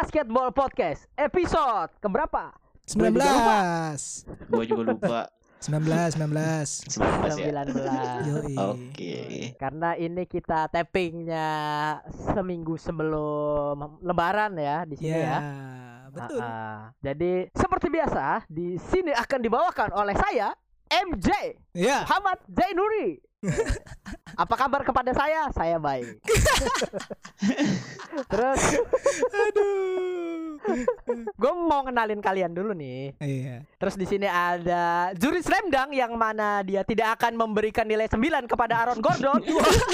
Basketball Podcast episode keberapa? 19 Gue juga lupa. 19 19 19 ya. 19 Yoi. Oke. Karena ini kita tappingnya seminggu sebelum lebaran ya di sini Ya, ya. betul. Ah, ah. Jadi seperti biasa di sini akan dibawakan oleh saya MJ Ya. Muhammad Zainuri. Apa kabar kepada saya? Saya baik. Terus Aduh. Gue mau kenalin kalian dulu nih. Iya. Terus di sini ada juri Slamdang yang mana dia tidak akan memberikan nilai 9 kepada Aaron Gordon.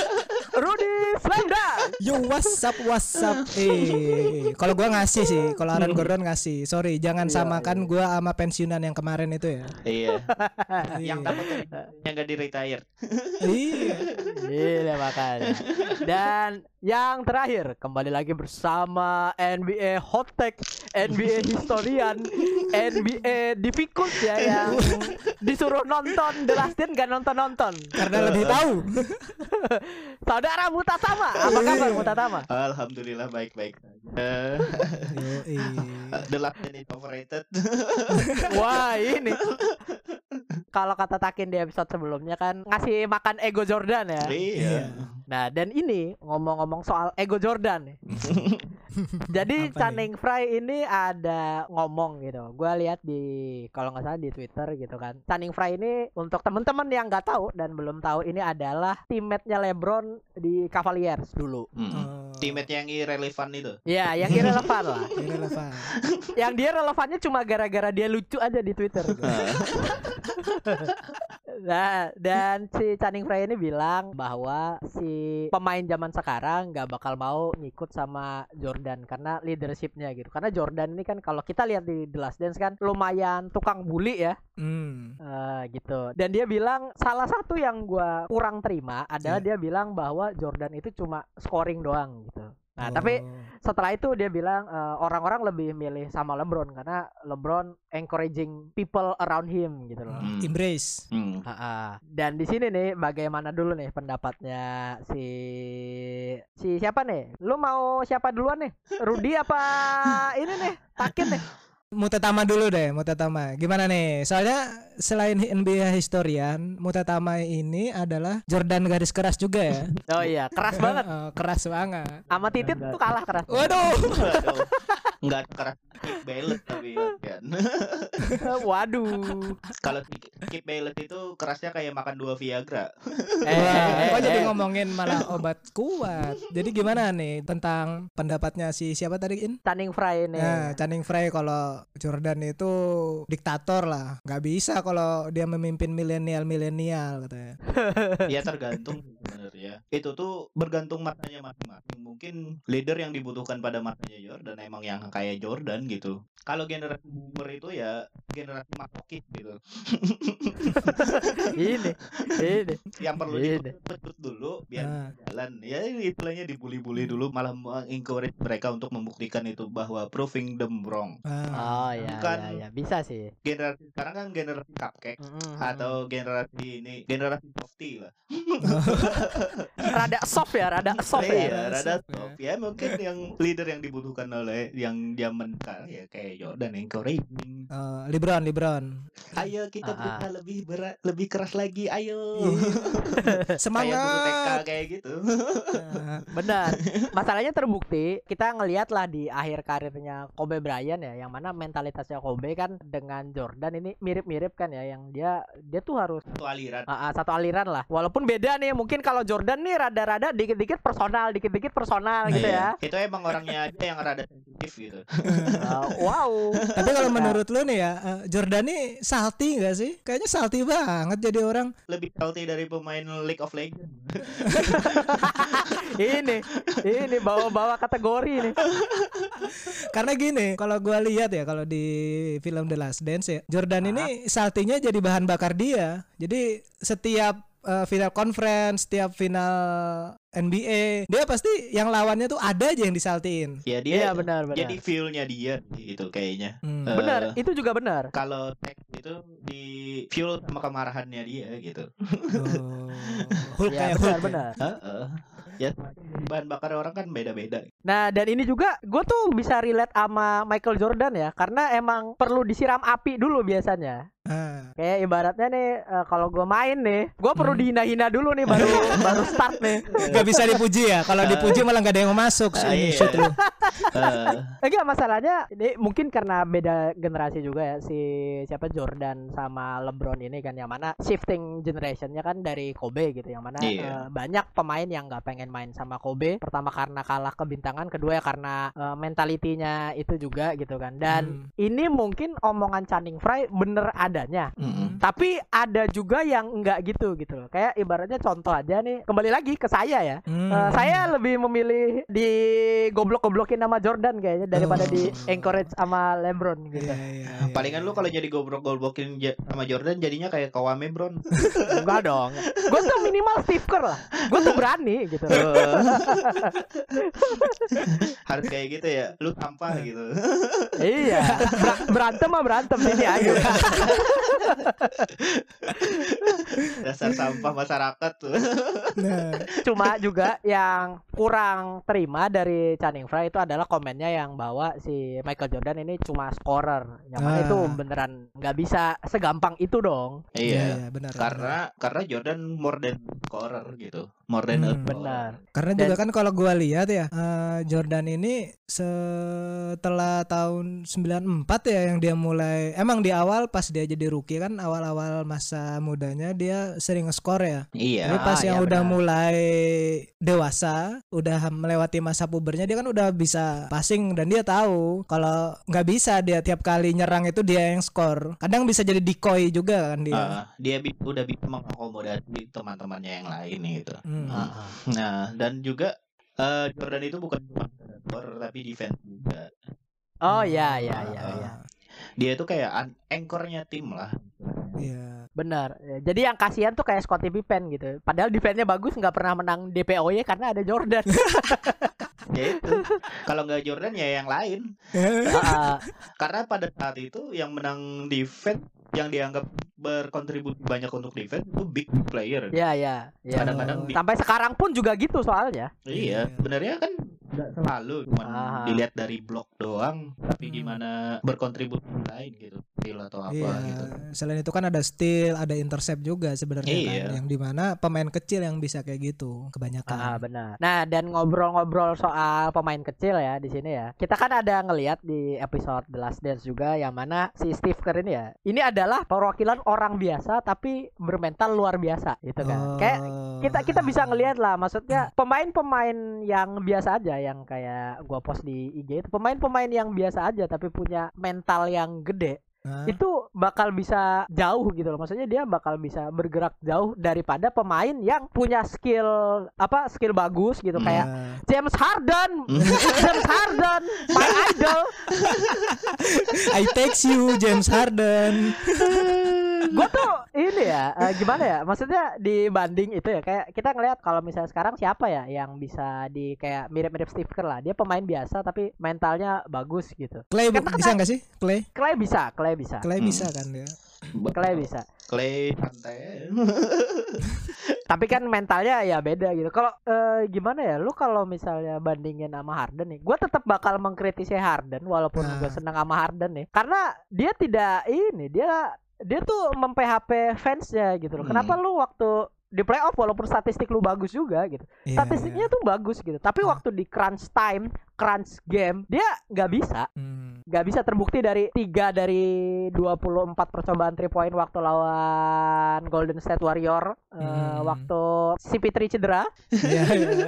Rudy Slamdang. Yo what's up what's up. Eh, kalau gua ngasih sih, kalau Aaron Gordon ngasih. Sorry, jangan Iya, samakan gua sama pensiunan yang kemarin itu ya. Iya. Iya. Yang takut yang gak di retire. Iya. Iya makanya. Dan yang terakhir kembali lagi bersama NBA Hot NBA Historian, NBA Difficult ya yang disuruh nonton The Last Dance gak nonton nonton. Karena lebih tahu. Saudara Mutatama, apa kabar Mutatama? Alhamdulillah baik-baik. Eh, Yoi. The last man is overrated. Wah ini. Kalau kata Takin di episode sebelumnya kan ngasih makan ego Jordan ya. Iya. Nah dan ini ngomong-ngomong soal ego Jordan. Jadi Apa nih? Channing Frye ini ada ngomong gitu. Gua lihat di kalau nggak salah di Twitter gitu kan. Channing Frye ini untuk teman-teman yang nggak tahu dan belum tahu ini adalah teammate-nya LeBron di Cavaliers dulu. Mm. Oh, Teammate yang irrelevant itu. Ya, yang irrelevan lah. irrelevant. Yang dia relevannya cuma gara-gara dia lucu aja di Twitter. gitu. Nah, dan si Channing Frye ini bilang bahwa si pemain zaman sekarang nggak bakal mau ngikut sama Jordan karena leadershipnya gitu. Karena Jordan ini kan kalau kita lihat di The Last Dance kan lumayan tukang bully ya, Hmm. eh, gitu. Dan dia bilang salah satu yang gua kurang terima adalah dia bilang bahwa Jordan itu cuma scoring doang gitu. Nah, tapi Oh. setelah itu dia bilang eh, orang-orang lebih milih sama LeBron karena LeBron encouraging people around him gitu loh. Mm. embrace. Mm. Ha-ha. Dan di sini nih bagaimana dulu nih pendapatnya si si siapa nih? Lu mau siapa duluan nih? Rudy apa ini nih? Takin nih. Mutatama dulu deh, Mutatama. Gimana nih? Soalnya selain NBA historian, Mutatama ini adalah Jordan garis keras juga ya. Oh iya, keras banget. Oh, keras banget. Sama Titit tuh kalah keras. Waduh. Waduh. Enggak keras keep balance tapi kan. Waduh. Kalau keep balance itu kerasnya kayak makan dua Viagra. Eh, eh, kok jadi eh. ngomongin malah obat kuat. Jadi gimana nih tentang pendapatnya si siapa tadi In? Channing Frye nih. Nah, Channing Frye kalau Jordan itu diktator lah, nggak bisa kalau dia memimpin milenial-milenial katanya. ya tergantung sebenarnya. Itu tuh bergantung matanya masing-masing. Mungkin leader yang dibutuhkan pada matanya Jordan emang yang kayak Jordan gitu. Kalau generasi boomer itu ya generasi makokis gitu. ini. Ini. Yang perlu Ini. dipecut dulu biar Nah, jalan. Ya istilahnya dibully-bully dulu malah encourage mereka untuk membuktikan itu bahwa proving them wrong. ah, Oh iya, Bukan. iya, iya. bisa sih. Generasi sekarang kan generasi cupcake Mm-mm. atau generasi ini generasi softy lah. rada soft ya, rada soft Iya, ya. rada soft ya. soft ya mungkin yang leader yang dibutuhkan oleh yang zaman sekarang ya kayak Jordan encouraging. eh, LeBron, LeBron. Ayo kita Ah, berusaha lebih berat, lebih keras lagi. Ayo. Iya. kayak TK Semangat. kayak gitu. Ah, Benar. Masalahnya terbukti kita ngelihat lah di akhir karirnya Kobe Bryant ya, yang mana mentalitasnya Kobe kan dengan Jordan ini mirip-mirip kan ya, yang dia dia tuh harus Itu aliran. ah, ah, satu aliran lah. Walaupun beda nih, mungkin kalau Jordan nih rada-rada dikit-dikit personal, dikit-dikit personal gitu ya. Iya. Itu emang orangnya aja yang rada sensitif gitu. Ah, wow. Tapi kalau menurut lu nih ya, eh, Jordan nih salty gak sih? Kayaknya salty banget jadi orang. Lebih salty dari pemain League of Legends. ini ini bawa-bawa kategori ini. Karena gini, kalau gua lihat ya kalau di film The Last Dance ya, Jordan ini saltinya jadi bahan bakar dia. Jadi setiap eh, final conference, setiap final NBA, dia pasti yang lawannya tuh ada aja yang disaltiin. Ya dia Iya benar benar. jadi feel-nya dia gitu kayaknya. Hmm. Eh, Benar, itu juga benar. Kalau teks itu di fuel sama kemarahannya dia gitu. Oh. Hulk Ya kayak benar Hulk. ya. benar. Heeh. ya bahan bakar orang kan beda-beda. Nah dan ini juga gue tuh bisa relate sama Michael Jordan ya karena emang perlu disiram api dulu biasanya. Ah. Kayak ibaratnya nih eh, kalau gue main nih, gue perlu Hmm. dihina-hina dulu nih baru baru start nih. Gak bisa dipuji ya. Kalau dipuji malah gak ada yang mau masuk. Ah, Ini iya. shoot lu. Eh, Enggak masalahnya ini mungkin karena beda generasi juga ya si siapa Jordan sama LeBron ini kan yang mana shifting generationnya kan dari Kobe gitu yang mana Iya. eh, banyak pemain yang nggak pengen main sama Kobe pertama karena kalah kebintangan kedua ya karena eh, mentalitinya itu juga gitu kan dan Hmm. ini mungkin omongan Channing Frye bener adanya mm-mm. tapi ada juga yang enggak gitu gitu loh kayak ibaratnya contoh aja nih kembali lagi ke saya ya Hmm. Eh, saya lebih memilih di goblok-goblokin sama Jordan kayaknya daripada Oh. di encourage sama LeBron gitu. Iya, iya, iya. Palingan lu kalau jadi goblok-goblokin sama Jordan jadinya kayak Kawame Bron. Enggak dong. Gue tuh minimal Steve Kerr lah. Gue tuh berani gitu. Harus kayak gitu ya. Lu sampah gitu. iya. Ber- berantem mah berantem sini aja. Dasar sampah masyarakat tuh. Nah, Cuma juga yang kurang terima dari Channing Frye itu adalah komennya yang bahwa si Michael Jordan ini cuma scorer. Yang mana Ah. itu beneran nggak bisa segampang itu dong. iya. iya, benar. Karena karena Jordan more than scorer gitu. More than a Hmm. Benar. Karena Dan- juga kan kalau gua lihat ya eh, Jordan ini setelah tahun 94 ya yang dia mulai emang di awal pas dia jadi rookie kan awal-awal masa mudanya dia sering nge-score ya. Iya. Tapi pas Ah, yang iya udah benar. mulai dewasa, udah melewati masa pubernya dia kan udah bisa passing dan dia tahu kalau nggak bisa dia tiap kali nyerang itu dia yang skor. Kadang bisa jadi decoy juga kan dia. Ah, dia bi- udah bisa mengakomodasi teman-temannya yang lain gitu. Hmm. Ah. Nah, dan juga eh, Jordan itu bukan cuma tapi defense juga. Oh iya iya iya Ah. iya. Dia itu kayak an- anchornya tim lah. Iya. Benar. Ya, Jadi yang kasihan tuh kayak Scottie Pippen gitu. Padahal defense-nya bagus nggak pernah menang DPOY karena ada Jordan. Ya itu. Kalau nggak Jordan ya yang lain. Ah, Karena pada saat itu yang menang defense yang dianggap berkontribusi banyak untuk defense itu big player. Iya iya. iya. Kadang-kadang di- Sampai sekarang pun juga gitu soalnya. Iya, sebenarnya kan nggak selalu cuma Ah. dilihat dari blok doang, tapi Hmm. gimana berkontribusi lain gitu, skill atau apa Iya, gitu. selain itu kan ada steal, ada intercept juga sebenarnya Iya. kan, yang di mana pemain kecil yang bisa kayak gitu kebanyakan. Ah benar. Nah dan ngobrol-ngobrol soal pemain kecil ya di sini ya. Kita kan ada ngelihat di episode The Last Dance juga yang mana si Steve Kerr ini ya. Ini adalah perwakilan orang biasa tapi bermental luar biasa gitu kan. Kayak Oh. kita kita bisa ngelihat lah maksudnya pemain-pemain yang biasa aja yang kayak gua post di IG itu pemain-pemain yang biasa aja tapi punya mental yang gede Hah? itu bakal bisa jauh gitu loh. Maksudnya dia bakal bisa bergerak jauh daripada pemain yang punya skill apa skill bagus gitu. Kayak Nah, James Harden! James Harden! My idol! I text you James Harden. gue tuh ini ya eh, gimana ya maksudnya dibanding itu ya kayak kita ngelihat kalau misalnya sekarang siapa ya yang bisa di kayak mirip-mirip Steve Kerr lah dia pemain biasa tapi mentalnya bagus gitu Clay Katakan- bisa nggak sih? Clay? Clay bisa Clay bisa Clay Hmm. bisa kan dia. Clay bisa Clay santai. tapi kan mentalnya ya beda gitu kalau eh, gimana ya lu kalau misalnya bandingin sama Harden nih gue tetap bakal mengkritisi Harden walaupun Nah. gue seneng sama Harden nih karena dia tidak ini dia dia tuh mem-PHP fansnya gitu loh Hmm. kenapa lu waktu di playoff walaupun statistik lu bagus juga gitu Iya, statistiknya iya. tuh bagus gitu tapi Ah. waktu di crunch time crunch game dia nggak bisa Hmm. bisa terbukti dari tiga dari 24 percobaan 3 point waktu lawan Golden State Warrior eh, Hmm. waktu CP3 cedera Iya, iya.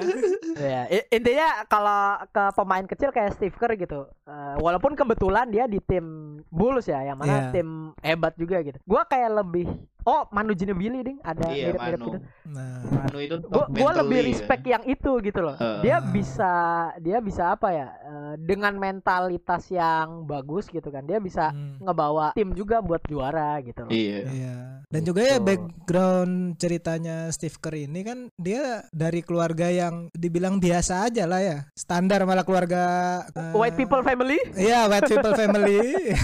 ya i- intinya kalau ke pemain kecil kayak Steve Kerr gitu eh, walaupun kebetulan dia di tim Bulls ya yang mana Iya. tim hebat juga gitu gua kayak lebih oh Manu Ginobili ding ada Iya, mirip-mirip Manu. gitu Nah, Manu itu gua gua lebih respect kan. yang itu gitu loh Heeh. dia bisa dia bisa apa ya eh, dengan mentalitas yang bagus gitu kan dia bisa hmm. ngebawa tim juga buat juara gitu loh Iya. Iya. Dan juga ya Gitu. background ceritanya Steve Kerr ini kan dia dari keluarga yang dibilang biasa aja lah ya. Standar malah keluarga eh, white people family Iya, white people family.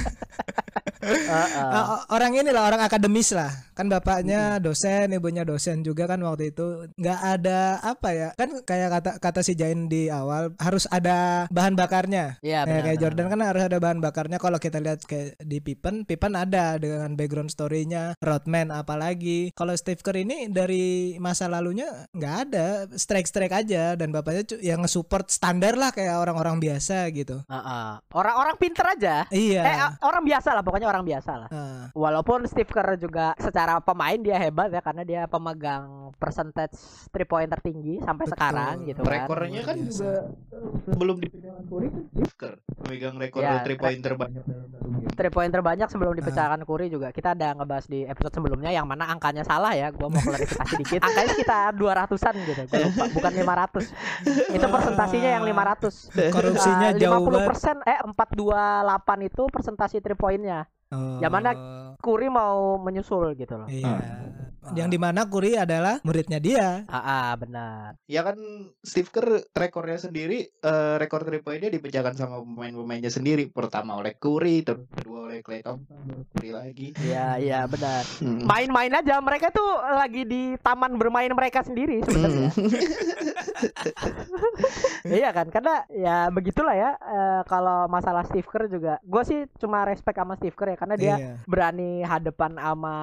Heeh. Ah, orang ini lah orang akademis lah kan bapaknya dosen ibunya dosen juga kan waktu itu. Nggak ada apa ya kan kayak kata kata si Jain di awal harus ada bahan bakarnya. Iya, Ya, benar, kayak benar, Jordan kan harus ada bahan bakarnya. Kalau kita lihat kayak di Pippen Pippen ada dengan background story-nya Rodman apalagi. Kalau Steve Kerr ini dari masa lalunya nggak ada strike strike aja. Dan bapaknya yang nge-support standar lah kayak orang-orang biasa gitu. Heeh. Orang-orang pinter aja. iya. Eh, orang biasa lah, pokoknya orang biasa lah. Ah, Walaupun Steve Kerr juga secara pemain dia hebat ya karena dia pemegang percentage three point tertinggi sampai Betul. sekarang gitu kan. Rekornya kan Luar biasa. juga sebelum dipegang Curry kan memegang rekor Ya, three point terbanyak dalam satu game. Three point terbanyak sebelum Ah. dipecahkan Curry juga kita ada ngebahas di episode sebelumnya yang mana angkanya salah ya. Gua mau klarifikasi dikit. Angkanya sekitar 200-an gitu. Gua lupa, bukan 500. Itu persentasinya yang 500. korupsinya Eh, jauh 50 banget eh 428 itu persentasi three pointnya. Yang mana Curry mau menyusul gitu loh. Iya. Ah. Yang di mana Kuri adalah muridnya dia. Ah, ah, benar. Ya kan Steve Kerr rekornya sendiri eh, rekor three pointnya dipecahkan sama pemain-pemainnya sendiri. Pertama oleh Curry, terus kedua oleh Klay Thompson, Curry lagi. Iya, iya benar. Hmm. Main-main aja mereka tuh lagi di taman bermain mereka sendiri sebenarnya. iya kan? Karena ya begitulah ya eh, kalau masalah Steve Kerr juga. Gue sih cuma respect sama Steve Kerr ya karena dia Iya. berani hadapan sama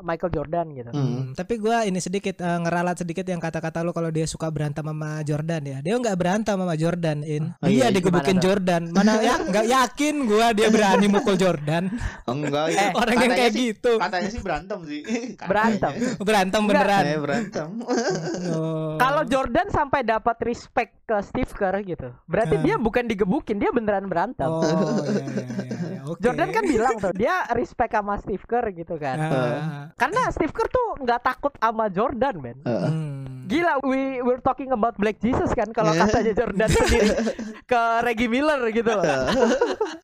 Michael Jordan gitu. Hmm, tapi gua ini sedikit eh, ngeralat sedikit yang kata-kata lu kalau dia suka berantem sama Jordan ya. Dia nggak berantem sama Jordan, In. Oh, dia iya, digebukin? Jordan. Mana ya nggak yakin gua dia berani mukul Jordan. Enggak, Eh, Orang yang kayak sih- gitu. Katanya sih berantem sih. Berantem. Berantem beneran. Eh, berantem. Oh. Kalau Jordan sampai dapat respect ke Steve Kerr gitu, berarti Ah. dia bukan digebukin, dia beneran berantem. Oh, iya, iya, iya. Oke. Jordan kan bilang tuh dia respect sama Steve Kerr gitu kan. Ah, Karena Steve Kerr tuh nggak takut sama Jordan, men. Heeh. hmm. Gila, we we're talking about Black Jesus kan kalau katanya Jordan sendiri ke Reggie Miller gitu loh.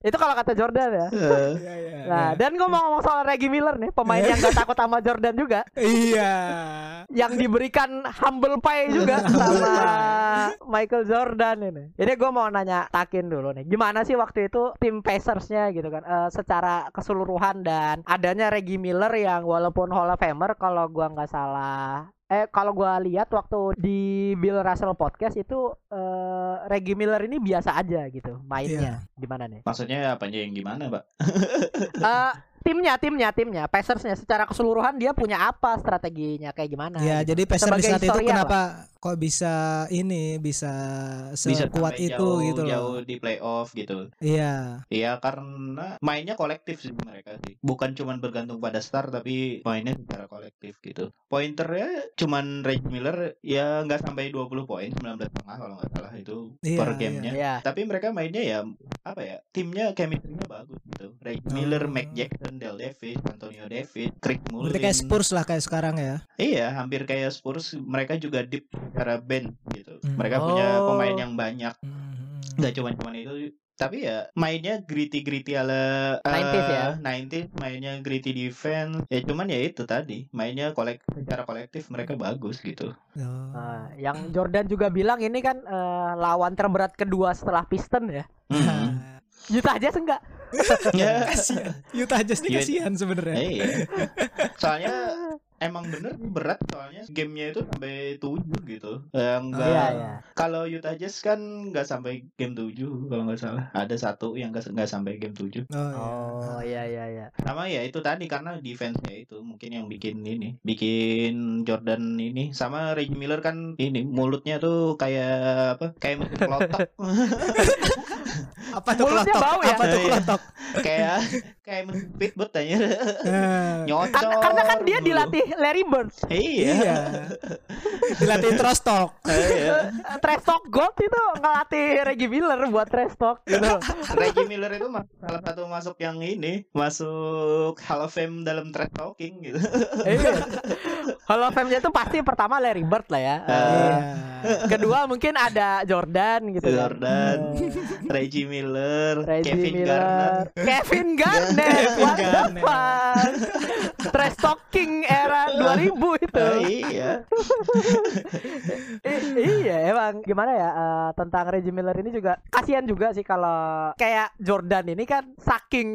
Itu kalau kata Jordan ya. Eh, Iya, iya, Nah, iya. dan gue mau ngomong soal Reggie Miller nih, pemain yang gak takut sama Jordan juga, Iya. yang diberikan humble pie juga sama Michael Jordan ini. Jadi gue mau nanya Takin dulu nih, gimana sih waktu itu tim Pacersnya gitu kan, eh, secara keseluruhan dan adanya Reggie Miller yang walaupun Hall of Famer kalau gua nggak salah Eh kalau gua lihat waktu di Bill Russell podcast itu eh, Reggie Miller ini biasa aja gitu mainnya. Gimana nih? Maksudnya apanya yang gimana, Pak? Eh timnya, timnya, timnya, Pacersnya secara keseluruhan dia punya apa strateginya kayak gimana? Ya, gitu. jadi Pacers di Sebagai saat itu kenapa kok bisa ini bisa Bisa sekuat sampai itu jauh, gitu jauh loh. di playoff gitu. Iya. Iya karena mainnya kolektif sih mereka sih. Bukan cuman bergantung pada star tapi mainnya secara kolektif gitu. Pointernya cuman Reggie Miller ya nggak sampai 20 poin, 19 setengah kalau nggak salah itu Iya, per gamenya. Iya. Tapi mereka mainnya ya apa ya? Timnya chemistry-nya bagus gitu. Reggie Oh. Miller, Mac Jackson, Del Davis, Antonio Davis, Chris Mullin. Berarti kayak Spurs lah kayak sekarang ya. Iya, hampir kayak Spurs. Mereka juga deep secara band gitu. Hmm. Mereka punya Oh. pemain yang banyak. Hmm. Nggak cuma cuma itu tapi ya mainnya gritty gritty ala 90s ya? 90s mainnya gritty defense ya cuman ya itu tadi mainnya kolek secara kolektif mereka bagus gitu Oh. Nah, yang Jordan juga bilang ini kan eh, lawan terberat kedua setelah Piston ya. Hmm. Utah Jazz enggak? ya kasihan. Utah Jazz ini kasihan sebenarnya. iya soalnya emang bener berat soalnya gamenya itu sampai 7 gitu Eh, enggak Iya, iya. kalau Utah Jazz kan nggak sampai game 7 kalau nggak salah ada satu yang nggak nggak sampai game 7 Oh, iya. Oh, iya iya iya. sama ya itu tadi karena defense-nya itu mungkin yang bikin ini bikin Jordan ini sama Reggie Miller kan ini mulutnya tuh kayak apa kayak mesin kelotok Apa tuh kelotok? bau ya? Apa tuh Iya. kelotok? kayak kayak speedboat aja Eh, nyocor Karena, karena kan dia dilatih Larry Bird. iya Iya. Dilatih trust talk. iya Trash talk gold itu ngelatih Reggie Miller buat trash talk gitu. Reggie Miller itu salah satu masuk yang ini masuk Hall of Fame dalam trash talking gitu Iya. Hall of Fame-nya itu pasti pertama Larry Bird lah ya. Iya. Kedua mungkin ada Jordan gitu kan. Jordan Reggie Miller Reggie Kevin Miller, Garnett Kevin Garnett, Kevin what the Garnett. fuck? trash talking era 2000 itu. Eh, iya. I- iya emang gimana ya eh, tentang Reggie Miller ini juga kasihan juga sih kalau kayak Jordan ini kan saking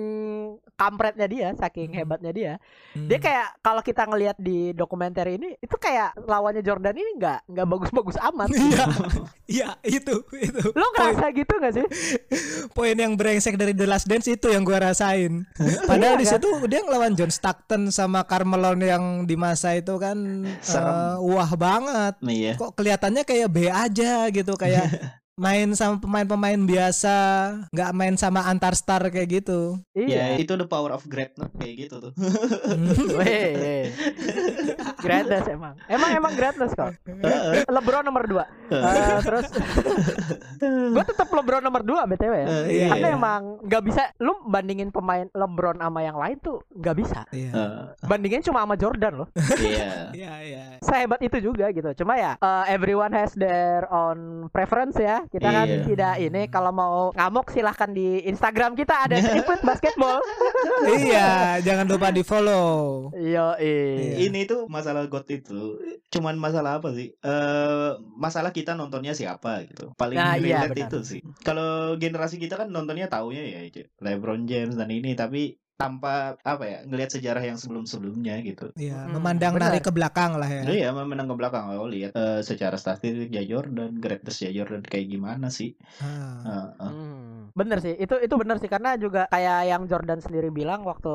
kampretnya dia, saking hebatnya dia. Dia Hmm. kayak kalau kita ngelihat di dokumenter ini itu kayak lawannya Jordan ini nggak nggak bagus-bagus amat. Iya, iya itu itu. Lo ngerasa gitu gak sih? Poin yang brengsek dari The Last Dance itu yang gua rasain. Padahal di Iya kan? situ dia ngelawan John Stockton sama Carmelo yang di masa itu kan Serem. eh, wah banget. Iya. Kok kelihatannya kayak B aja gitu kayak main sama pemain-pemain biasa, nggak main sama antar star kayak gitu. Ya Iya. itu the power of greatness kayak gitu tuh. Weh. Greatness emang. Emang emang greatness kok. LeBron nomor 2. terus gue tetap LeBron nomor 2 BTW ya. Eh, iya, Karena iya. emang nggak bisa lu bandingin pemain LeBron sama yang lain tuh nggak bisa. Iya. Eh, Bandingin cuma sama Jordan loh. Iya. Iya, iya. Sehebat itu juga gitu. Cuma ya uh, everyone has their own preference ya. Kita kan Iya. tidak ini kalau mau ngamuk silahkan di Instagram kita ada Tripit Basketball. iya, jangan lupa di follow. Yo Iya. Ini tuh masalah God itu cuman masalah apa sih? Eh masalah kita nontonnya siapa gitu. Paling Nah, iya, relate benar. itu sih. Kalau generasi kita kan nontonnya taunya ya itu LeBron James dan ini tapi tanpa apa ya ngelihat sejarah yang sebelum-sebelumnya gitu. Iya, Hmm, memandang benar. dari ke belakang lah ya. Iya, menang ke belakang oh lihat eh, secara statistik ya Jordan, greatness ya Jordan kayak gimana sih? Ah. Eh, eh. Hmm, bener sih itu itu bener sih karena juga kayak yang Jordan sendiri bilang waktu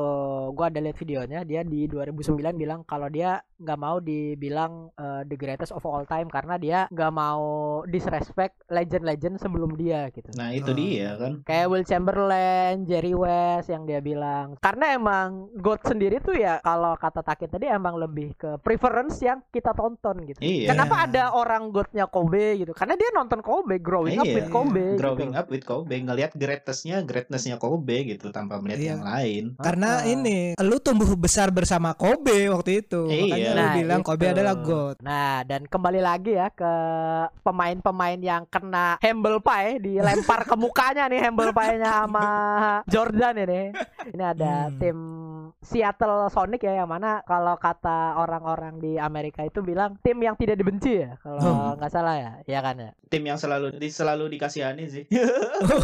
gua ada lihat videonya dia di 2009 bilang kalau dia nggak mau dibilang uh, the greatest of all time karena dia nggak mau disrespect legend-legend sebelum dia gitu Nah, itu Oh. dia kan. kayak Will Chamberlain, Jerry West yang dia bilang karena emang God sendiri tuh ya kalau kata Takin tadi emang lebih ke preference yang kita tonton gitu Iya. Kenapa ada orang godnya Kobe gitu? Karena dia nonton Kobe, growing up Iya, with Kobe. Growing gitu. up with Kobe, ngelihat greatnessnya, greatnessnya Kobe gitu tanpa melihat Iya. yang lain. Karena Ah. ini lu tumbuh besar bersama Kobe waktu itu. Iya. Makanya lu Nah, bilang Kobe itu. adalah God. Nah, dan kembali lagi ya ke pemain-pemain yang kena humble pie dilempar ke mukanya nih humble pie-nya sama Jordan ini. Ini ada Hmm. tim Seattle Sonic ya yang mana kalau kata orang-orang di Amerika itu bilang tim yang tidak dibenci ya kalau Hmm. nggak salah ya. Iya kan ya? Tim yang selalu di, selalu dikasihani sih.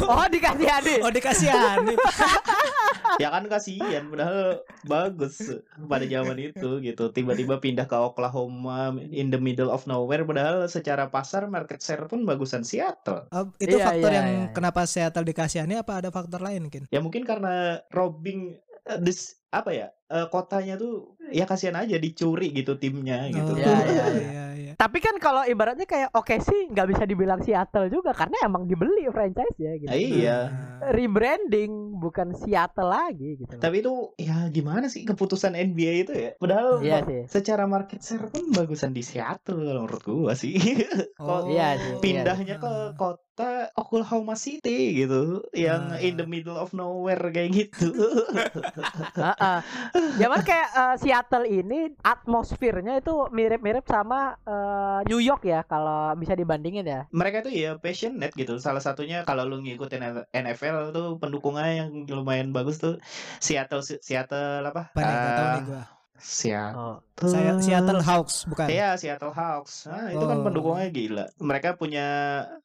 Oh, dikasih adik. Oh dikasihani. ya kan kasihan padahal bagus pada zaman itu gitu. Tiba-tiba pindah ke Oklahoma in the middle of nowhere padahal secara pasar market share pun bagusan Seattle. Oh, itu Iya, faktor iya, yang iya. kenapa Seattle dikasihani apa ada faktor lain mungkin? Ya mungkin karena robbing eh, dis apa ya? eh, kotanya tuh ya kasihan aja dicuri gitu timnya gitu. Oh, Iya, iya, iya, iya. Tapi kan kalau ibaratnya kayak oke sih nggak bisa dibilang Seattle juga karena emang dibeli franchise ya gitu. Ah, iya. Nah, Rebranding bukan Seattle lagi gitu. Tapi itu ya gimana sih keputusan NBA itu ya? Padahal Iya sih. secara market share pun bagusan di Seattle kalau menurut gua sih. Oh, Iya sih, iya. Pindahnya ke kota Oklahoma City gitu, yang Ah. in the middle of nowhere kayak gitu. Heeh. Zaman kayak eh, Seattle ini atmosfernya itu mirip-mirip sama eh, New York ya kalau bisa dibandingin ya. Mereka tuh ya passionate gitu. Salah satunya kalau lu ngikutin NFL tuh pendukungnya yang lumayan bagus tuh Seattle Seattle apa? Nih? Ah. Seattle. Oh. Saya Seattle Hawks bukan? Iya, Seattle Hawks. Nah, itu kan Oh. pendukungnya gila. Mereka punya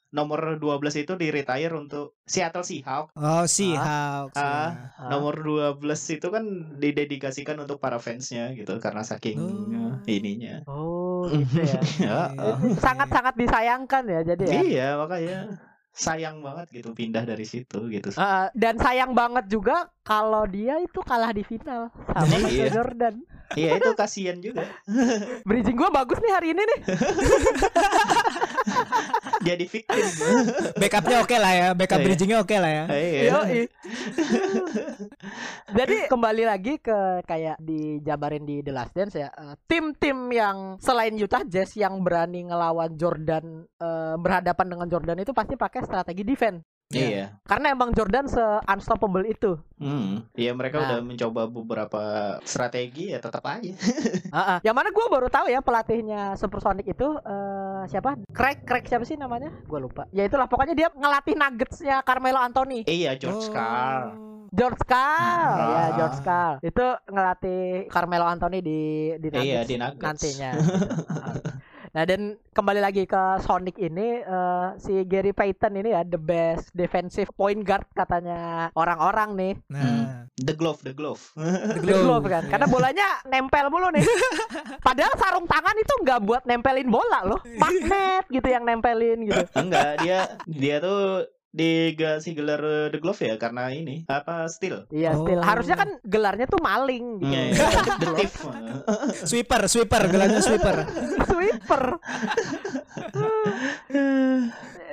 nomor 12 itu di retire untuk Seattle Seahawks. Oh, Seahawks. Ah, Ah. Nomor 12 itu kan didedikasikan untuk para fansnya gitu karena saking Oh. eh, ininya. Oh, gitu ya. Ya, Iya. eh. Sangat-sangat disayangkan ya jadi ya. Iya, makanya sayang banget gitu pindah dari situ gitu. Eh, dan sayang banget juga kalau dia itu kalah di final sama Iya. Michael Jordan. Iya, itu kasihan juga. Bridging gua bagus nih hari ini nih. Jadi victim. Backupnya oke lah ya, backup Iya. bridgingnya oke lah ya. Iya. Jadi kembali lagi ke kayak dijabarin di The Last Dance ya. eh, Tim-tim yang selain Utah Jazz yang berani ngelawan Jordan eh, berhadapan dengan Jordan itu pasti pakai strategi defense. Iya. Karena emang Jordan se unstoppable itu. Hmm. Iya, mereka Nah. udah mencoba beberapa strategi ya tetap aja. Heeh. Yang mana gue baru tahu ya pelatihnya Supersonic itu eh, siapa? Craig Craig siapa sih namanya? Gue lupa. Ya itulah pokoknya dia ngelatih Nuggetsnya Carmelo Anthony. Iya, George Oh. Carl. George Karl, Ah. ya George Karl. Itu ngelatih Carmelo Anthony di di Iya, Nuggets di Nuggets. nantinya. nah, dan kembali lagi ke Sonic ini eh, si Gary Payton ini ya the best defensive point guard katanya orang-orang nih. Nah, The glove, the glove. the The glove glove. kan. Karena bolanya nempel mulu nih. Padahal sarung tangan itu nggak buat nempelin bola loh. Magnet gitu yang nempelin gitu. Enggak, dia dia tuh dikasih gelar eh, The Glove ya karena ini apa steel. Iya, Oh. still. Harusnya kan gelarnya tuh maling gitu. Iya, iya. The Thief. Sweeper, sweeper, gelarnya sweeper. Sweeper.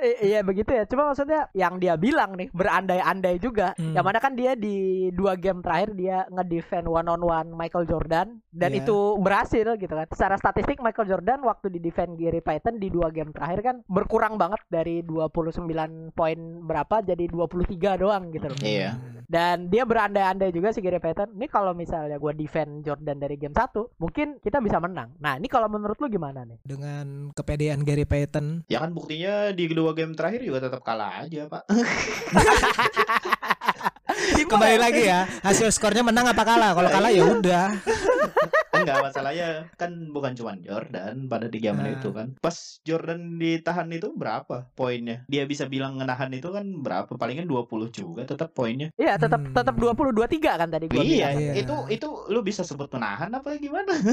Iya begitu ya. Cuma maksudnya yang dia bilang nih berandai-andai juga. Hmm. Yang mana kan dia di dua game terakhir dia ngedefend one on one Michael Jordan dan Iya. itu berhasil gitu kan. Secara statistik Michael Jordan waktu di defend Gary Payton di dua game terakhir kan berkurang banget dari 29 poin berapa jadi 23 doang gitu loh. Iya. Dan dia berandai-andai juga si Gary Payton. Ini kalau misalnya gua defend Jordan dari game 1, mungkin kita bisa menang. Nah, ini kalau menurut lu gimana nih? Dengan kepedean Gary Payton. Ya kan buktinya di kedua game terakhir juga tetap kalah aja, Pak. Kembali lagi ya, hasil skornya menang apa kalah? Kalau kalah ya udah. Enggak masalahnya kan bukan cuma Jordan pada di zaman Nah. itu kan. Pas Jordan ditahan itu berapa poinnya? Dia bisa bilang ngenahan itu kan berapa? Palingan 20 juga tetap poinnya. Iya, tetap Hmm. tetap 20 23 kan tadi gua Iya, bilang. Iya. itu itu lu bisa sebut menahan apa gimana?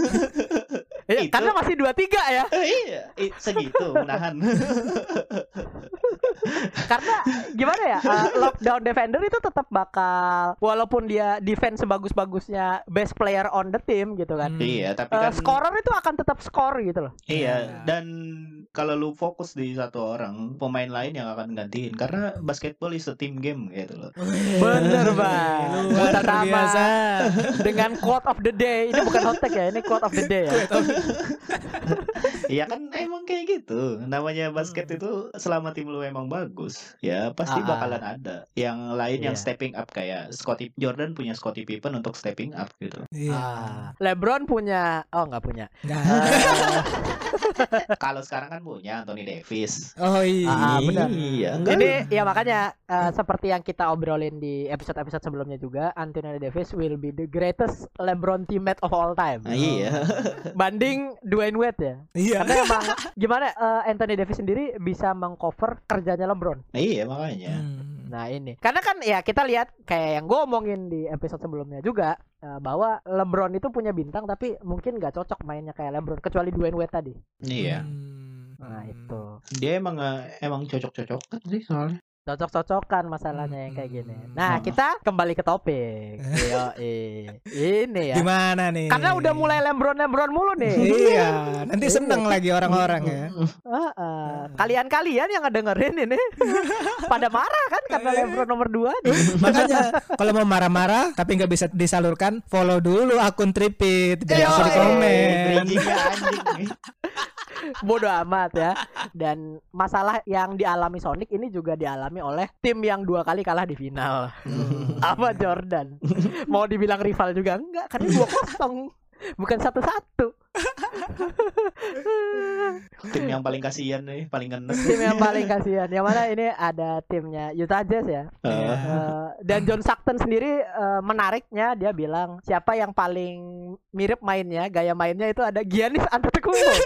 Iya, itu- karena masih 23 ya. iya, i- segitu menahan. Karena gimana ya? uh, lockdown defender itu tetap bakal walaupun dia defense sebagus-bagusnya best player on the team gitu kan. Hmm. iya, tapi Uh, kan scorer itu akan tetap skor gitu loh. Iya, Ya. dan kalau lu fokus di satu orang, pemain lain yang akan gantiin karena basketball is a team game gitu loh. Bener, Bang. Luar biasa. dengan quote of the day. Ini bukan hot take ya, ini quote of the day ya. Iya kan emang kayak gitu. Namanya basket Hmm. itu selama tim lu emang bagus, ya pasti Ah, ah. bakalan ada yang lain yang Iya. stepping up kayak Scottie Jordan punya Scottie Pippen untuk stepping up gitu. Iya. Ah, LeBron punya oh nggak punya. Nggak. Kalau sekarang kan punya Anthony Davis. Oh iya. Ah, benar. Iya, enggak. Ini ya makanya eh, seperti yang kita obrolin di episode-episode sebelumnya juga, Anthony Davis will be the greatest LeBron teammate of all time. Nah, iya. Banding Dwayne Wade ya. Iya. Karena emang gimana eh, Anthony Davis sendiri bisa mengcover kerjanya LeBron. Iya makanya. Hmm. Nah ini, karena kan ya kita lihat kayak yang gue omongin di episode sebelumnya juga eh, bahwa LeBron itu punya bintang tapi mungkin nggak cocok mainnya kayak LeBron kecuali Dwayne Wade tadi. Iya. Hmm. Nah itu Dia emang emang cocok-cocokan sih soalnya. Cocok-cocokan masalahnya yang kayak gini. Hmm. Nah kita kembali ke topik. Yo ini ya. Gimana nih? Karena udah mulai lembron-lembron mulu nih. Iya, nanti seneng lagi orang-orang ya. Kalian-kalian yang ngedengerin ini pada marah kan karena Lebron nomor 2 Makanya kalau mau marah-marah tapi nggak bisa disalurkan, follow dulu akun Tripit, jangan di komen. Bodoh amat ya. Dan masalah yang dialami Sonic ini juga dialami oleh tim yang dua kali kalah di final. Apa Jordan? Mau dibilang rival juga enggak karena dua kosong. Bukan satu-satu. Tim yang paling kasihan nih, paling ngenes. Tim yang paling kasihan. Yang mana ini ada timnya Utah Jazz ya. Eh, Iya. Eh, dan John Stockton sendiri eh, menariknya dia bilang siapa yang paling mirip mainnya gaya mainnya itu ada Giannis Antetokounmpo.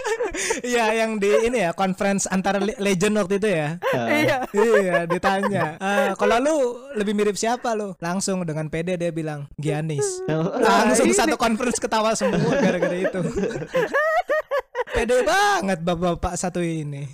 Iya, yang di ini ya conference antara le- legend waktu itu ya. eh, iya. iya, ditanya. "Eh, kalau lu lebih mirip siapa lu? Langsung dengan pede dia bilang Giannis. Langsung ini- satu conference ketawa semua gara-gara itu. pede banget bapak-bapak satu ini.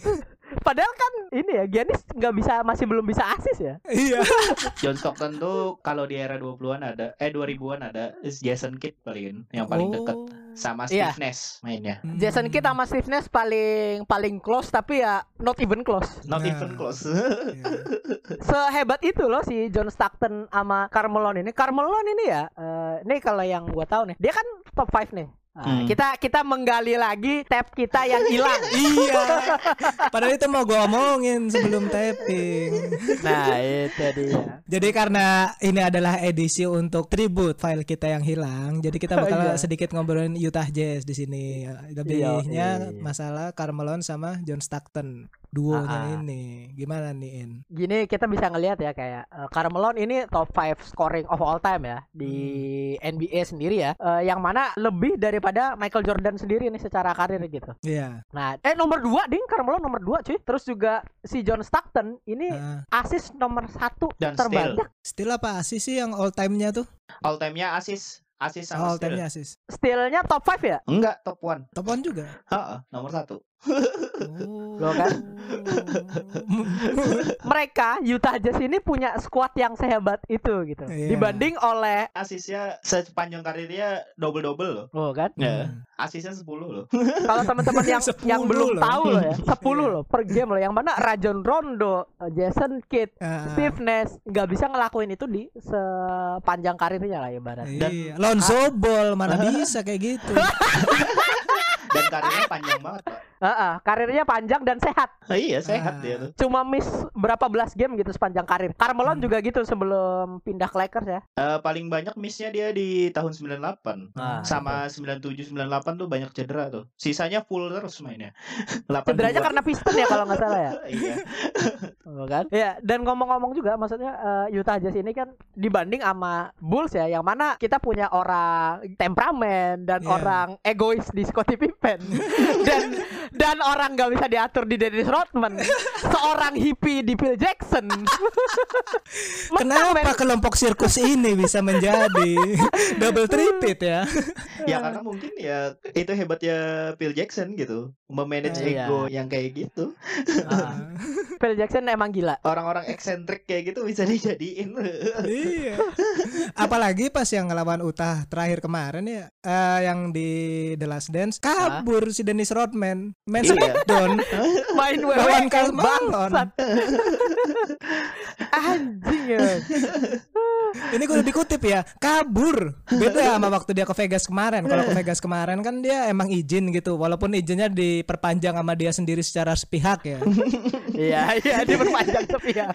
Padahal kan ini ya Giannis nggak bisa masih belum bisa asis ya. Iya. John Stockton tuh kalau di era 20-an ada eh 2000-an ada Jason Kidd paling yang paling dekat sama Steve Iya. Nash mainnya. Hmm. Jason Kidd sama Steve Nash paling paling close tapi ya not even close. Not Nah. even close. Iya. Sehebat itu loh si John Stockton sama Carmelo ini. Carmelo ini ya, eh, ini kalau yang gua tahu nih, dia kan top 5 nih. Nah, Hmm. Kita kita menggali lagi tab kita yang hilang. iya. Padahal itu mau gue omongin sebelum tapping. nah itu dia. Jadi karena ini adalah edisi untuk tribute file kita yang hilang, jadi kita bakal Iya. sedikit ngobrolin Utah Jazz di sini. Lebihnya Iya. masalah Carmelo sama John Stockton. Duonya ah. ini. Gimana nih In? Gini kita bisa ngelihat ya kayak uh, Carmelo ini top 5 scoring of all time ya di NBA sendiri ya. Eh, yang mana lebih daripada Michael Jordan sendiri nih secara karir gitu. Iya. Nah, eh nomor 2 ding Carmelo nomor 2 cuy. Terus juga si John Stockton ini Ah, asis nomor satu Dan terbanyak. still apa sih sih yang all time-nya tuh? All time-nya asis, asis sama steal. time-nya asis. Steal-nya top 5 ya? Enggak, top one. Top one juga. Heeh, nomor satu. Oh. Loh kan? Mereka Utah Jazz ini punya squad yang sehebat itu gitu. Iya. Dibanding oleh Asisnya sepanjang karirnya double-double loh. Oh kan? Ya, Hmm. asisnya 10 loh. Kalau teman-teman yang yang 10 belum loh. tahu loh ya, 10 Iya. loh per game loh. Yang mana Rajon Rondo, Jason Kidd, Ah, Steve Nash nggak bisa ngelakuin itu di sepanjang karirnya lah ibarat. Iya. Lonzo Ball mana bisa kayak gitu. Dan karirnya panjang banget, Pak. Heeh, karirnya panjang dan sehat. Ah, iya, sehat Ah. dia tuh. Cuma miss berapa belas game gitu sepanjang karir. Carmelo Hmm. juga gitu sebelum pindah ke Lakers ya. Eh, paling banyak missnya dia di tahun 98. Ah, Sama 97 98 tuh banyak cedera tuh. Sisanya full terus mainnya. 82. Cederanya karena Piston ya kalau nggak salah ya. iya. Oh, kan? Ya, dan ngomong-ngomong juga maksudnya eh, Utah Jazz ini kan dibanding sama Bulls ya yang mana kita punya orang temperamen dan Iya. orang egois di Scottie Pippen dan dan orang nggak bisa diatur di Dennis Rodman, seorang hippie di Phil Jackson. Menang, men. Kenapa kelompok sirkus ini bisa menjadi double tripit ya? Ya karena mungkin ya itu hebatnya Phil Jackson gitu. Memanage Iya. ego yang kayak gitu. Ah, Phil Jackson emang gila. Orang-orang eksentrik kayak gitu bisa dijadiin. iya. Apalagi pas yang ngelawan Utah terakhir kemarin ya, eh, yang di The Last Dance kabur si Dennis Rodman, main Iya. smackdown. Main Lawan Karl. Anjing ya. Ini gue udah dikutip ya, kabur. Beda sama waktu dia ke Vegas kemarin. Kalau ke Vegas kemarin kan dia emang izin gitu, walaupun izinnya diperpanjang sama dia sendiri secara sepihak ya. Iya, iya diperpanjang ya.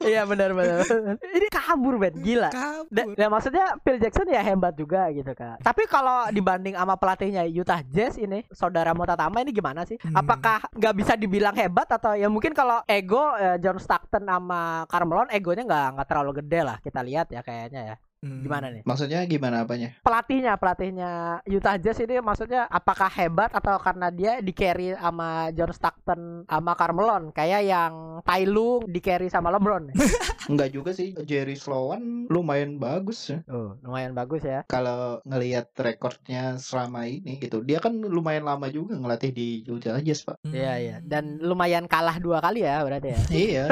Iya benar benar. Ini kabur Ben, gila. Kabur. Dan maksudnya Phil Jackson ya hebat juga gitu kan. Tapi kalau dibanding sama pelatihnya Utah Jazz ini, saudara Motatama ini gimana sih? Hmm. Apakah nggak bisa dibilang hebat atau ya mungkin kalau ego eh, John Stockton sama Carmelo egonya nggak nggak terlalu gede lah kita lihat ya kayaknya ya. Hmm. Gimana nih? Maksudnya gimana apanya? Pelatihnya pelatihnya Utah Jazz ini maksudnya apakah hebat atau karena dia di carry sama John Stockton sama Carmelo kayak yang Tai Lue di carry sama LeBron. Enggak juga sih. Jerry Sloan lumayan bagus ya. Oh, lumayan bagus ya. Kalau ngelihat rekornya selama ini gitu. Dia kan lumayan lama juga ngelatih di Utah Jazz, Pak. Hmm. Iya iya dan lumayan kalah dua kali ya berarti ya. iya.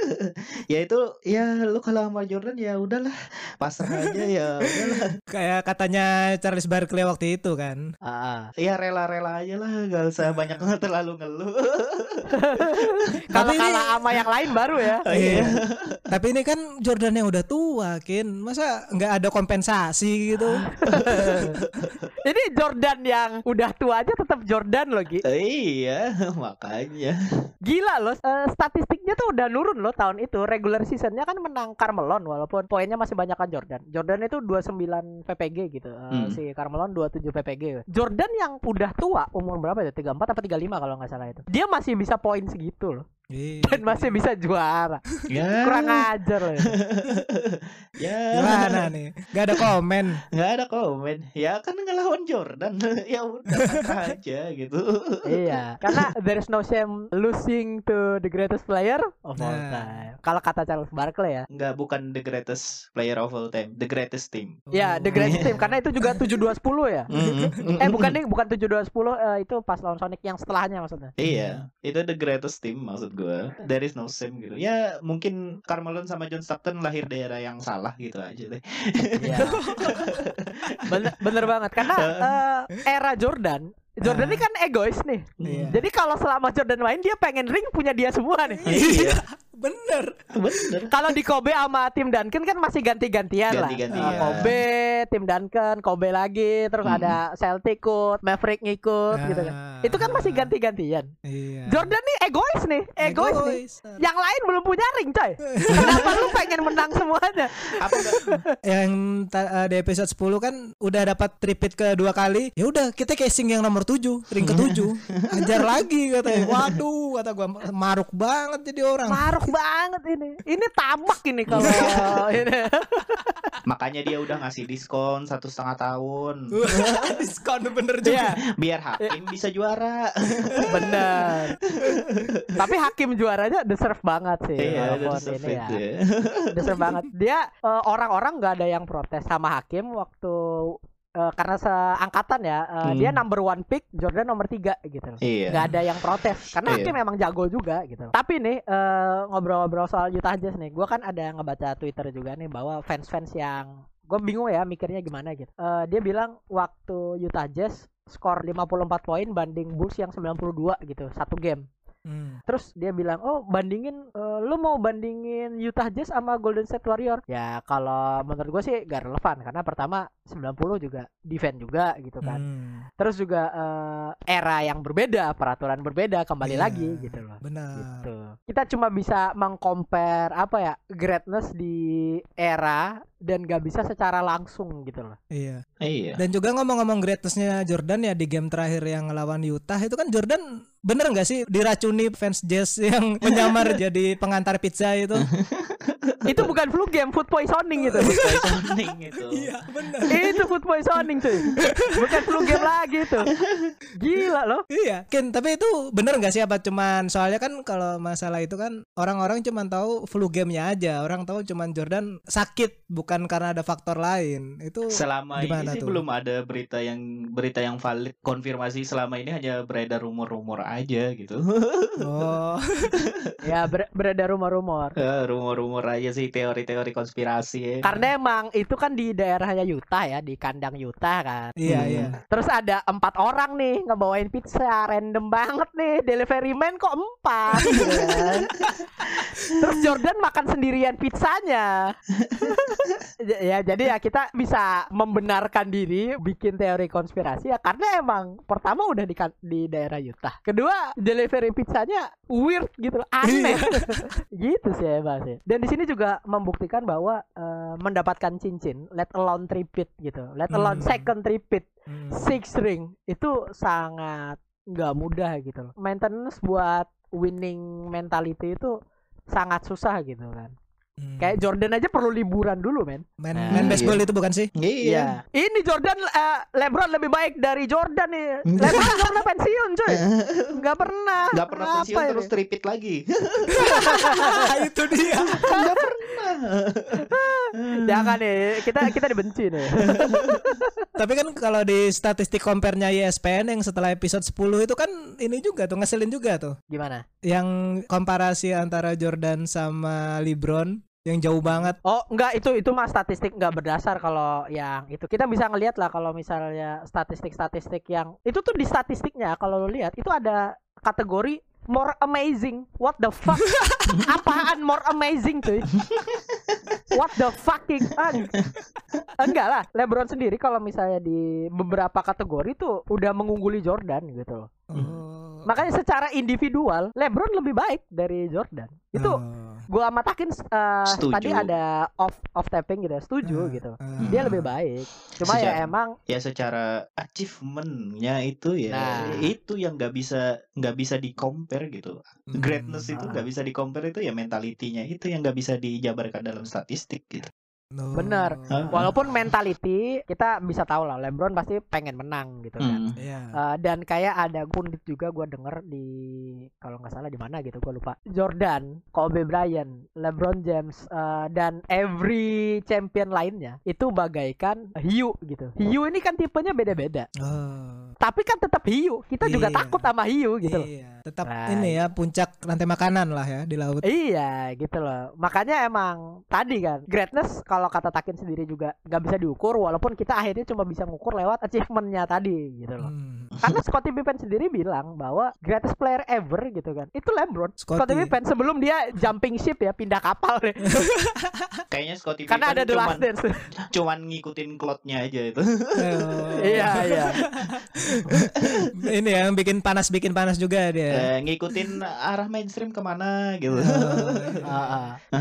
ya itu ya lu kalau sama Jordan ya udahlah. Pasrah aja ya udahlah. Kayak katanya Charles Barkley waktu itu kan. Ah, ah. Ya rela-rela aja lah, gak usah banyak terlalu ngeluh. Kalau kalah sama yang lain baru ya. Iya. Tapi ini kan Jordan yang udah tua, Kin. Masa nggak ada kompensasi gitu? Ini Jordan yang udah tua aja tetap Jordan loh, Gi. iya, makanya. Gila loh, eh, statistiknya tuh udah nurun loh tahun itu. Regular seasonnya kan menang Carmelon walaupun poinnya masih banyak kan Jordan. Jordan itu 29 PPG gitu. Eh, Hmm. Si Carmelon 27 PPG. Jordan yang udah tua, umur berapa ya? 34 apa 35 kalau nggak salah itu. Dia masih bisa poin segitu loh. Iya. Dan masih bisa juara. Ya, Kurang ajar loh. ya. ya, Gimana nih? Gak ada komen. nggak ada komen. Ya kan ngelawan Jordan. ya udah aja gitu. iya, karena there is no shame losing to the greatest player of all Nah. time. Kalau kata Charles Barkley ya. Nggak bukan the greatest player of all time, the greatest team. Ya, the greatest team karena itu juga 7210 ya. eh bukan nih, bukan 7210 eh, itu pas lawan Sonic yang setelahnya maksudnya. Iya, itu the greatest team maksud gue. There is no same gitu. Ya mungkin Carmelo sama John Stockton lahir daerah yang salah gitu aja deh. Iya. bener, bener banget karena eh, era Jordan Jordan ini kan egois nih. Iya. Jadi kalau selama Jordan main dia pengen ring punya dia semua nih. Iya. Bener. Bener. Kalau di Kobe sama tim Duncan kan masih ganti-gantian lah. Ganti-gantian. Kobe, tim Duncan, Kobe lagi, terus Hmm. ada Celtic ikut, Maverick ngikut gitu kan. Ah. Itu kan masih ganti-gantian. Iya. Jordan nih egois nih, egois, nih. Egois. Yang lain belum punya ring, coy. Kenapa lu pengen menang semuanya? Apa yang ta- eh, di episode 10 kan udah dapat tripit kedua kali ya udah kita casing yang nomor 7 ring ke 7 ajar lagi katanya waduh kata gua maruk banget jadi orang Maruk banget ini. Ini tamak ini kalau ini. Makanya dia udah ngasih diskon satu setengah tahun diskon bener Iya, juga biar hakim bisa juara. bener. Tapi Hakim juaranya deserve banget sih. Iya, udah ini ya. ya. Deserve banget. Dia eh, orang-orang nggak ada yang protes sama Hakim waktu eh, karena seangkatan ya. eh, Hmm. Dia number one pick, Jordan nomor tiga gitu. loh. Iya. Nggak ada yang protes karena Iya. Hakim memang jago juga gitu. Tapi nih eh, ngobrol-ngobrol soal Utah Jazz nih, gua kan ada ngebaca Twitter juga nih bahwa fans-fans yang gue bingung ya mikirnya gimana gitu. Eh, dia bilang waktu Utah Jazz skor 54 poin banding Bulls yang 92 gitu satu game. Hmm. Terus dia bilang, "Oh, bandingin eh, lu mau bandingin Utah Jazz sama Golden State Warrior?" Ya, kalau menurut gue sih gak relevan karena pertama 90 juga defend juga gitu kan. Hmm. Terus juga eh, era yang berbeda, peraturan berbeda kembali Iya, lagi gitu loh. benar Gitu. Kita cuma bisa mengcompare apa ya, greatness di era dan gak bisa secara langsung gitu loh. iya Iya. dan juga ngomong-ngomong greatnessnya Jordan ya di game terakhir yang ngelawan Utah itu kan Jordan bener nggak sih diracuni fans Jazz yang menyamar jadi pengantar pizza itu itu bukan flu game, food poisoning gitu. Poisoning itu. iya bener itu food poisoning cuy. Bukan flu game lagi tuh. Gila loh. Iya, Ken, tapi itu bener nggak sih apa cuman soalnya kan kalau masalah itu kan orang-orang cuman tahu flu gamenya aja, orang tahu cuman Jordan sakit bukan karena ada faktor lain. Itu Selama ini sih tuh? belum ada berita yang berita yang valid konfirmasi selama ini hanya beredar rumor-rumor aja gitu. oh, Ya ber- beredar rumor-rumor. Eh, rumor-rumor aja sih teori-teori konspirasi ya. Karena emang itu kan di daerahnya Utah ya, di kandang Utah kan. iya Hmm. iya. Terus ada empat orang nih ngebawain pizza, random banget nih. Delivery man kok empat. gitu kan. Terus Jordan makan sendirian pizzanya. Ya- ya jadi ya kita bisa membenarkan diri bikin teori konspirasi ya karena emang pertama udah di kan- di daerah Utah. Kedua delivery pizzanya weird gitu aneh. gitu sih emang sih. Dan di sini juga membuktikan bahwa eh, mendapatkan cincin, let alone tripit gitu, let alone Hmm. second tripit, Hmm. six ring itu sangat nggak mudah gitu loh. Maintenance buat winning mentality itu sangat susah gitu kan. Hmm. Kayak Jordan aja perlu liburan dulu men. main, Nah, main iya. baseball itu bukan sih? Iya. Ini Jordan eh, LeBron lebih baik dari Jordan nih. LeBron nggak pernah pensiun cuy. Nggak pernah. Gak pernah Apa pensiun ini? terus tripit lagi. itu dia. Gak pernah. Jangan nih, kita kita dibenci nih. Tapi kan kalau di statistik compare-nya ESPN yang setelah episode 10 itu kan ini juga tuh ngeselin juga tuh. Gimana? Yang komparasi antara Jordan sama LeBron yang jauh banget. Oh enggak itu itu mah statistik nggak berdasar kalau yang itu. Kita bisa ngelihat lah kalau misalnya statistik-statistik yang itu tuh di statistiknya kalau lo lihat itu ada kategori more amazing. What the fuck? Apaan more amazing tuh what the fucking ah, enggak lah LeBron sendiri kalau misalnya di beberapa kategori tuh udah mengungguli Jordan gitu loh Oh. makanya secara individual LeBron lebih baik dari Jordan itu Oh. gua matakin uh, Setuju. tadi ada off off tapping gitu setuju Ah, gitu ah. dia lebih baik cuma ya Sejak- emang ya secara achievementnya itu ya Nah. itu yang nggak bisa nggak bisa di compare gitu Hmm. greatness itu Ah. nggak bisa di compare itu ya mentalitinya itu yang nggak bisa dijabarkan dalam statistik gitu No. Bener. Ah. walaupun mentality kita bisa tahu lah LeBron pasti pengen menang gitu kan Hmm. Iya. Uh, dan kayak ada pundit juga gua denger di kalau nggak salah di mana gitu gua lupa Jordan, Kobe Bryant, LeBron James uh, dan every champion lainnya itu bagaikan hiu gitu. Hiu ini kan tipenya beda-beda. Oh. Tapi kan tetap hiu. Kita juga Iya. takut sama hiu gitu loh. Iya, tetap Nah, ini ya puncak rantai makanan lah ya di laut. Iya gitu loh Makanya emang tadi kan Greatness kalau kalau kata Takin sendiri juga nggak bisa diukur walaupun kita akhirnya cuma bisa ngukur lewat achievementnya tadi gitu loh. Hmm. Karena Scottie Pippen sendiri bilang bahwa greatest player ever gitu kan. Itu LeBron. Scottie. Scottie Pippen sebelum dia jumping ship ya pindah kapal deh. Kayaknya Scottie Karena ada Pippen The cuman, Last Dance. cuman ngikutin klotnya aja itu. Oh. Iya iya. Ini yang bikin panas bikin panas juga dia. Eh, ngikutin arah mainstream ke mana gitu. Ah, ah.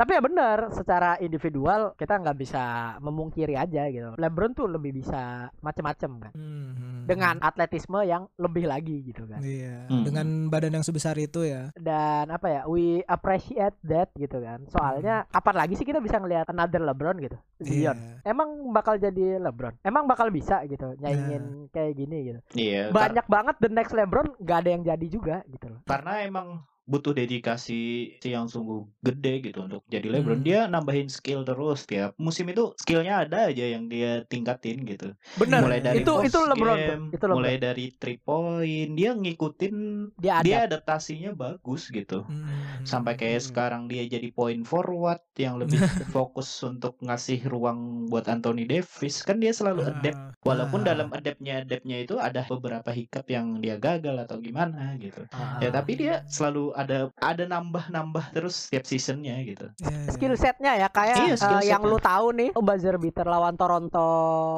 Tapi ya benar, secara individual kita nggak bisa memungkiri aja gitu. LeBron tuh lebih bisa macem-macem kan. Hmm. Dengan atletisme yang lebih lagi gitu kan. Iya, Hmm. dengan badan yang sebesar itu ya. Dan apa ya, we appreciate that gitu kan. Soalnya kapan lagi sih kita bisa ngelihat another LeBron gitu. Zion. Iya. Emang bakal jadi LeBron? Emang bakal bisa gitu nyaingin kayak gini gitu. Iya. kar- Banyak banget the next LeBron gak ada yang jadi juga gitu loh. karena emang butuh dedikasi yang sungguh gede gitu untuk jadi LeBron. Hmm. Dia nambahin skill terus tiap musim itu skillnya ada aja yang dia tingkatin gitu. Bener. Mulai dari itu itu LeBron game, Itu LeBron. mulai dari three point, dia ngikutin Dia dia adaptasinya bagus gitu. Hmm. Sampai kayak Hmm. sekarang dia jadi point forward yang lebih fokus untuk ngasih ruang buat Anthony Davis. Kan dia selalu adapt Ah, Walaupun ah. dalam adaptnya adaptnya itu ada beberapa hiccup yang dia gagal atau gimana gitu. Ah. Ya tapi dia selalu ada ada nambah-nambah terus setiap seasonnya gitu. Iya, iya. skill setnya ya kayak Iya, skill eh, yang lu tahu nih oh, buzzer beater lawan Toronto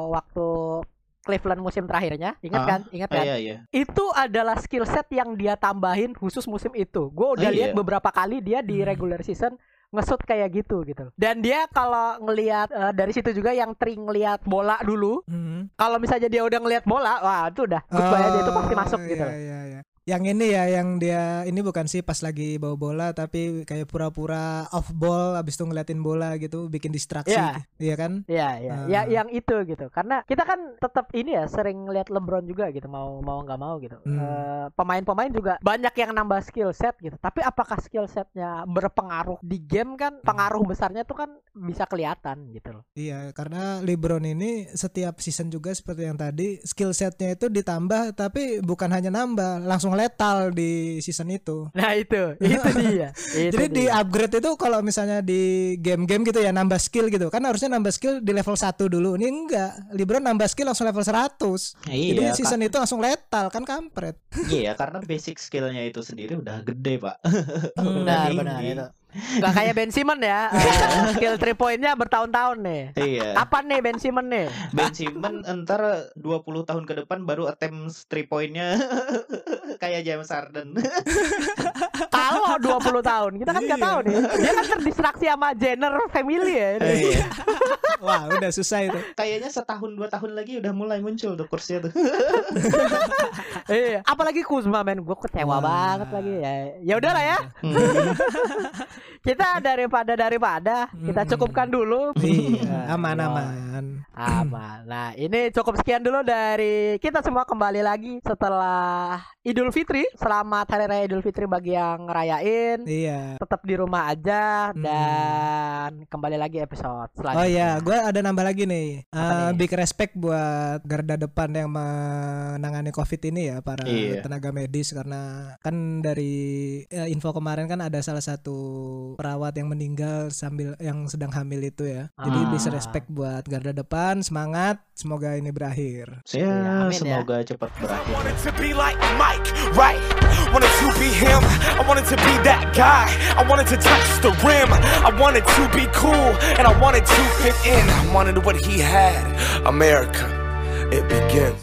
waktu Cleveland musim terakhirnya ingat Ah, kan ingat Ah, kan iya iya. itu adalah skill set yang dia tambahin khusus musim itu gue udah Oh, iya. lihat beberapa kali dia di Hmm. regular season ngesut kayak gitu gitu dan dia kalau ngelihat eh, dari situ juga yang tring ngelihat bola dulu Hmm. kalau misalnya dia udah ngelihat bola wah itu udah goodbye aja itu pasti masuk gitu iya, iya, iya. Yang ini ya yang dia ini bukan sih pas lagi bawa bola tapi kayak pura-pura off ball abis itu ngeliatin bola gitu bikin distraksi. Iya. Iya kan? Iya, iya. Ah. Ya yang itu gitu. Karena kita kan tetap ini ya sering lihat LeBron juga gitu, mau mau nggak mau gitu. Hmm. Eh, pemain-pemain juga banyak yang nambah skill set gitu. Tapi apakah skill setnya berpengaruh di game kan? Pengaruh besarnya tuh kan bisa kelihatan gitu loh. Iya, karena LeBron ini setiap season juga seperti yang tadi skill setnya itu ditambah tapi bukan hanya nambah, langsung letal di season itu. Nah itu, itu dia. Itu Jadi di dia. upgrade itu kalau misalnya di game-game gitu ya nambah skill gitu. Kan harusnya nambah skill di level 1 dulu. Ini enggak. LeBron nambah skill langsung level 100. Jadi Iya, season itu langsung letal kan kampret. iya karena basic skillnya itu sendiri udah gede pak. benar benar itu. Gak kayak Ben Simmons ya. eh, skill 3 pointnya bertahun-tahun nih. Iya. Kapan nih Ben Simmons nih? Ben Simmons entar 20 tahun ke depan baru attempt three pointnya kayak James Harden. Kalau 20 tahun, kita kan nggak Iya. tahu nih. Dia kan terdistraksi sama Jenner family ya. ini. Iya. Wah, udah susah itu. Kayaknya setahun dua tahun lagi udah mulai muncul tuh kursnya tuh. Iya, apalagi Kuzma men, gue kecewa Wah. banget lagi ya. Ya udahlah ya, kita daripada daripada kita Hmm. cukupkan dulu. Iya, aman Iya. aman. Aman. Nah, ini cukup sekian dulu dari kita semua kembali lagi setelah Idul Fitri. Selamat Hari Raya Idul Fitri bagi yang ngerayain. Iya. Tetap di rumah aja Hmm. dan kembali lagi episode selanjutnya. Oh iya, gue ada nambah lagi nih. Apa Eh, nih? big respect buat garda depan yang menangani COVID ini ya para Iya. tenaga medis karena kan dari eh, info kemarin kan ada salah satu perawat yang meninggal sambil yang sedang hamil itu ya. Jadi Ah. bisa respect buat garda depan, semangat, semoga ini berakhir. Ya, amin ya. semoga cepat berakhir. wanted to be like Mike, right? Wanted to be him. I wanted to be that guy. I wanted to touch the rim. I wanted to be cool and I wanted to fit in. I wanted what he had. America, it begins.